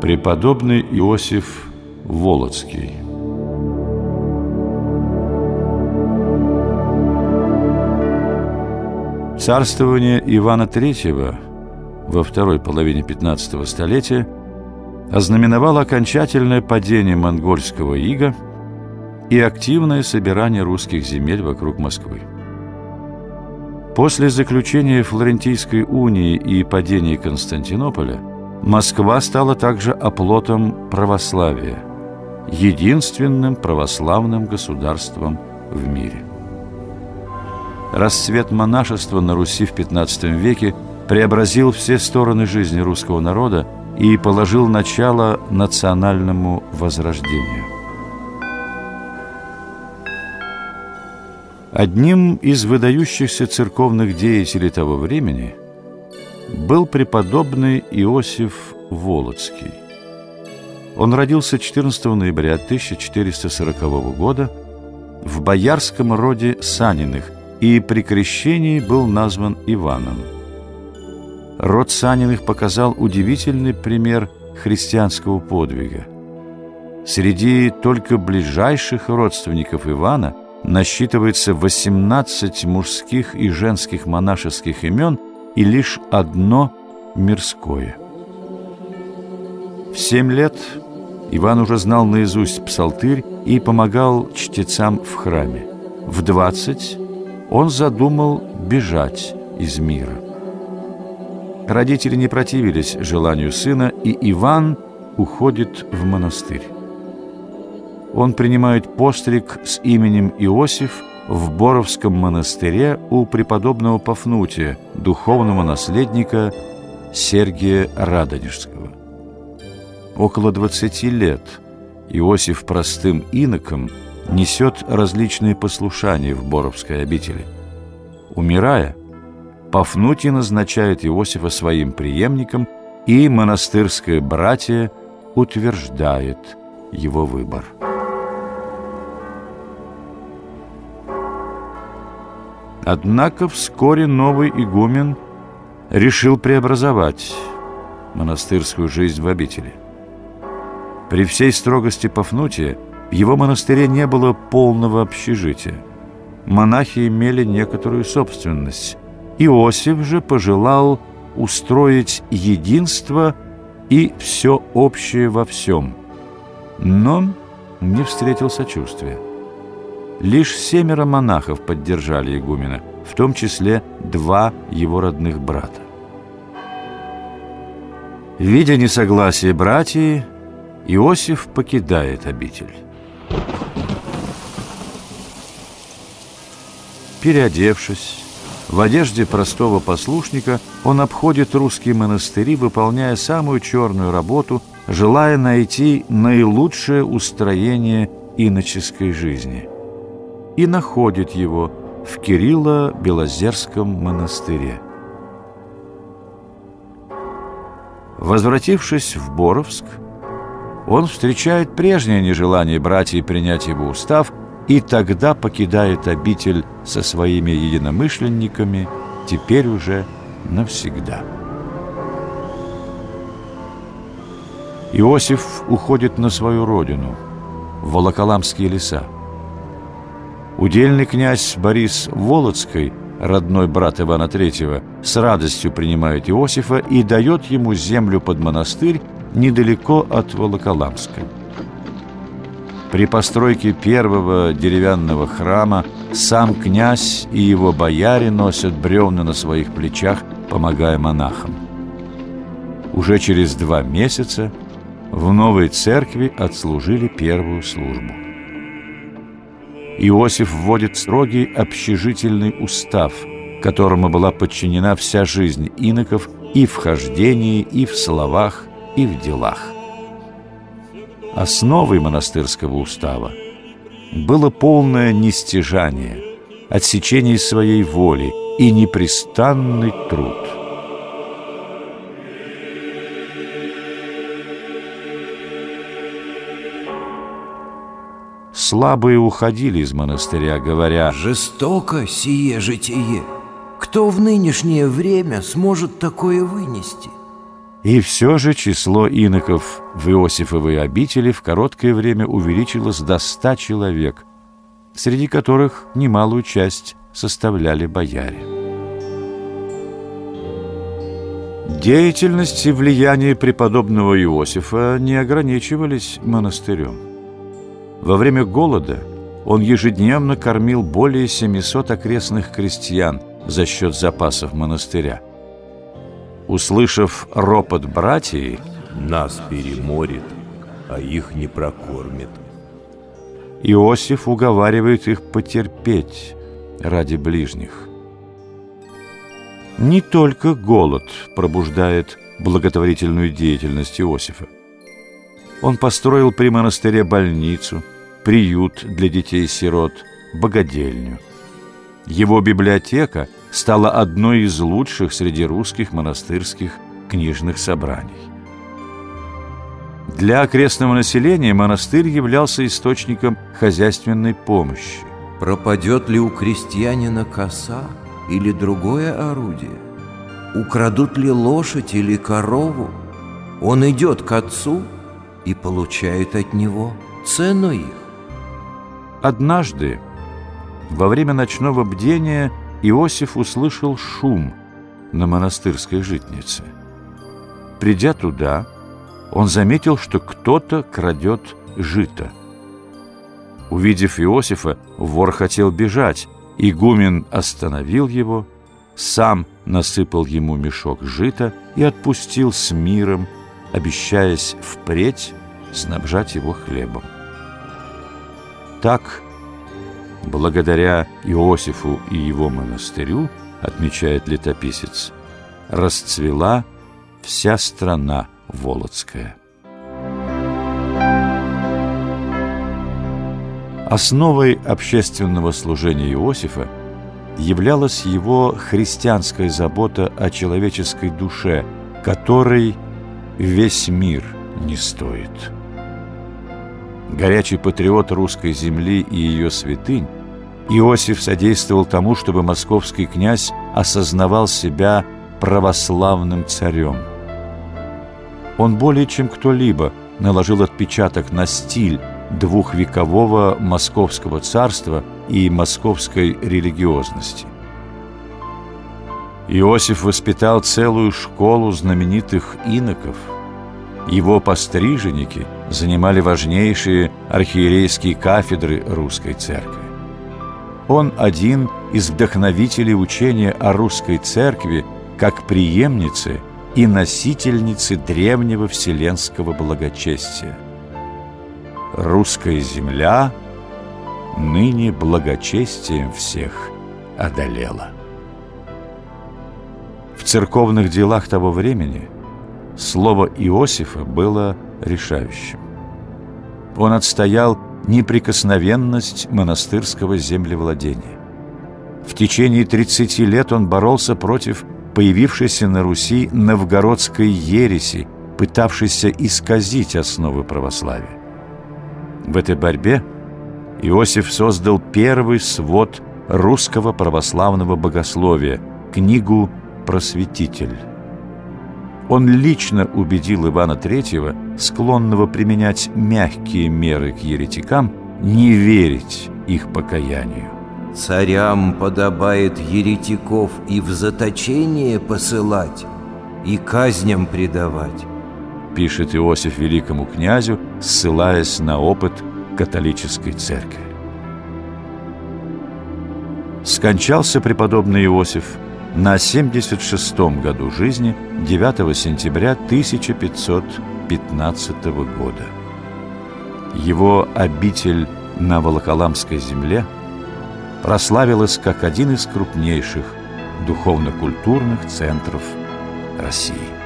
Преподобный Иосиф Волоцкий Царствование Ивана III во второй половине 15 столетия ознаменовало окончательное падение монгольского ига и активное собирание русских земель вокруг Москвы. После заключения Флорентийской унии и падения Константинополя Москва стала также оплотом православия, единственным православным государством в мире. Расцвет монашества на Руси в XV веке преобразил все стороны жизни русского народа и положил начало национальному возрождению. Одним из выдающихся церковных деятелей того времени был преподобный Иосиф Волоцкий. Он родился 14 ноября 1440 года в боярском роде Саниных и при крещении был назван Иваном. Род Саниных показал удивительный пример христианского подвига. Среди только ближайших родственников Ивана насчитывается 18 мужских и женских монашеских имен и лишь одно мирское. В семь лет Иван уже знал наизусть псалтырь и помогал чтецам в храме. В двадцать он задумал бежать из мира. Родители не противились желанию сына, и Иван уходит в монастырь. Он принимает постриг с именем Иосиф в Боровском монастыре у преподобного Пафнутия, духовного наследника Сергия Радонежского. Около 20 лет Иосиф простым иноком – несет различные послушания в Боровской обители. Умирая, Пафнутий назначает Иосифа своим преемником, и монастырское братье утверждает его выбор. Однако вскоре новый игумен решил преобразовать монастырскую жизнь в обители. При всей строгости Пафнутия – в его монастыре не было полного общежития. Монахи имели некоторую собственность. Иосиф же пожелал устроить единство и все общее во всем. Но не встретил сочувствия. Лишь семеро монахов поддержали игумена, в том числе два его родных брата. Видя несогласие братьев, Иосиф покидает обитель. Переодевшись, в одежде простого послушника, он обходит русские монастыри, выполняя самую черную работу, желая найти наилучшее устроение иноческой жизни. И находит его в Кирилло-Белозерском монастыре. Возвратившись в Боровск, он встречает прежнее нежелание братьев принять его устав и тогда покидает обитель со своими единомышленниками, теперь уже навсегда. Иосиф уходит на свою родину, в Волоколамские леса. Удельный князь Борис Волоцкий, родной брат Ивана III, с радостью принимает Иосифа и дает ему землю под монастырь недалеко от Волоколамска. При постройке первого деревянного храма сам князь и его бояре носят бревна на своих плечах, помогая монахам. Уже через два месяца в новой церкви отслужили первую службу. Иосиф вводит строгий общежительный устав, которому была подчинена вся жизнь иноков и в хождении, и в словах, и в делах. Основой монастырского устава было полное нестяжание, отсечение своей воли и непрестанный труд. Слабые уходили из монастыря, говоря «Жестоко сие житие! Кто в нынешнее время сможет такое вынести?» И все же число иноков в Иосифовой обители в короткое время увеличилось до ста человек, среди которых немалую часть составляли бояре. Деятельность и влияние преподобного Иосифа не ограничивались монастырем. Во время голода он ежедневно кормил более 700 окрестных крестьян за счет запасов монастыря. Услышав ропот братьев, «Нас переморит, а их не прокормит». Иосиф уговаривает их потерпеть ради ближних. Не только голод пробуждает благотворительную деятельность Иосифа. Он построил при монастыре больницу, приют для детей-сирот, богадельню. Его библиотека стала одной из лучших среди русских монастырских книжных собраний. Для окрестного населения монастырь являлся источником хозяйственной помощи. Пропадет ли у крестьянина коса – или другое орудие? Украдут ли лошадь или корову? Он идет к отцу и получает от него цену их. Однажды, во время ночного бдения, Иосиф услышал шум на монастырской житнице. Придя туда, он заметил, что кто-то крадет жито. Увидев Иосифа, вор хотел бежать, Игумен остановил его, сам насыпал ему мешок жита и отпустил с миром, обещаясь впредь снабжать его хлебом. Так, благодаря Иосифу и его монастырю, отмечает летописец, расцвела вся страна Володская. Основой общественного служения Иосифа являлась его христианская забота о человеческой душе, которой весь мир не стоит. Горячий патриот русской земли и ее святынь, Иосиф содействовал тому, чтобы московский князь осознавал себя православным царем. Он более чем кто-либо наложил отпечаток на стиль двухвекового московского царства и московской религиозности. Иосиф воспитал целую школу знаменитых иноков. Его постриженники занимали важнейшие архиерейские кафедры русской церкви. Он один из вдохновителей учения о русской церкви как преемнице и носительницы древнего вселенского благочестия – русская земля ныне благочестием всех одолела. В церковных делах того времени слово Иосифа было решающим. Он отстоял неприкосновенность монастырского землевладения. В течение 30 лет он боролся против появившейся на Руси новгородской ереси, пытавшейся исказить основы православия. В этой борьбе Иосиф создал первый свод русского православного богословия, книгу «Просветитель». Он лично убедил Ивана III, склонного применять мягкие меры к еретикам, не верить их покаянию. «Царям подобает еретиков и в заточение посылать, и казням предавать, пишет Иосиф великому князю, ссылаясь на опыт католической церкви. Скончался преподобный Иосиф на 76-м году жизни 9 сентября 1515 года. Его обитель на Волоколамской земле прославилась как один из крупнейших духовно-культурных центров России.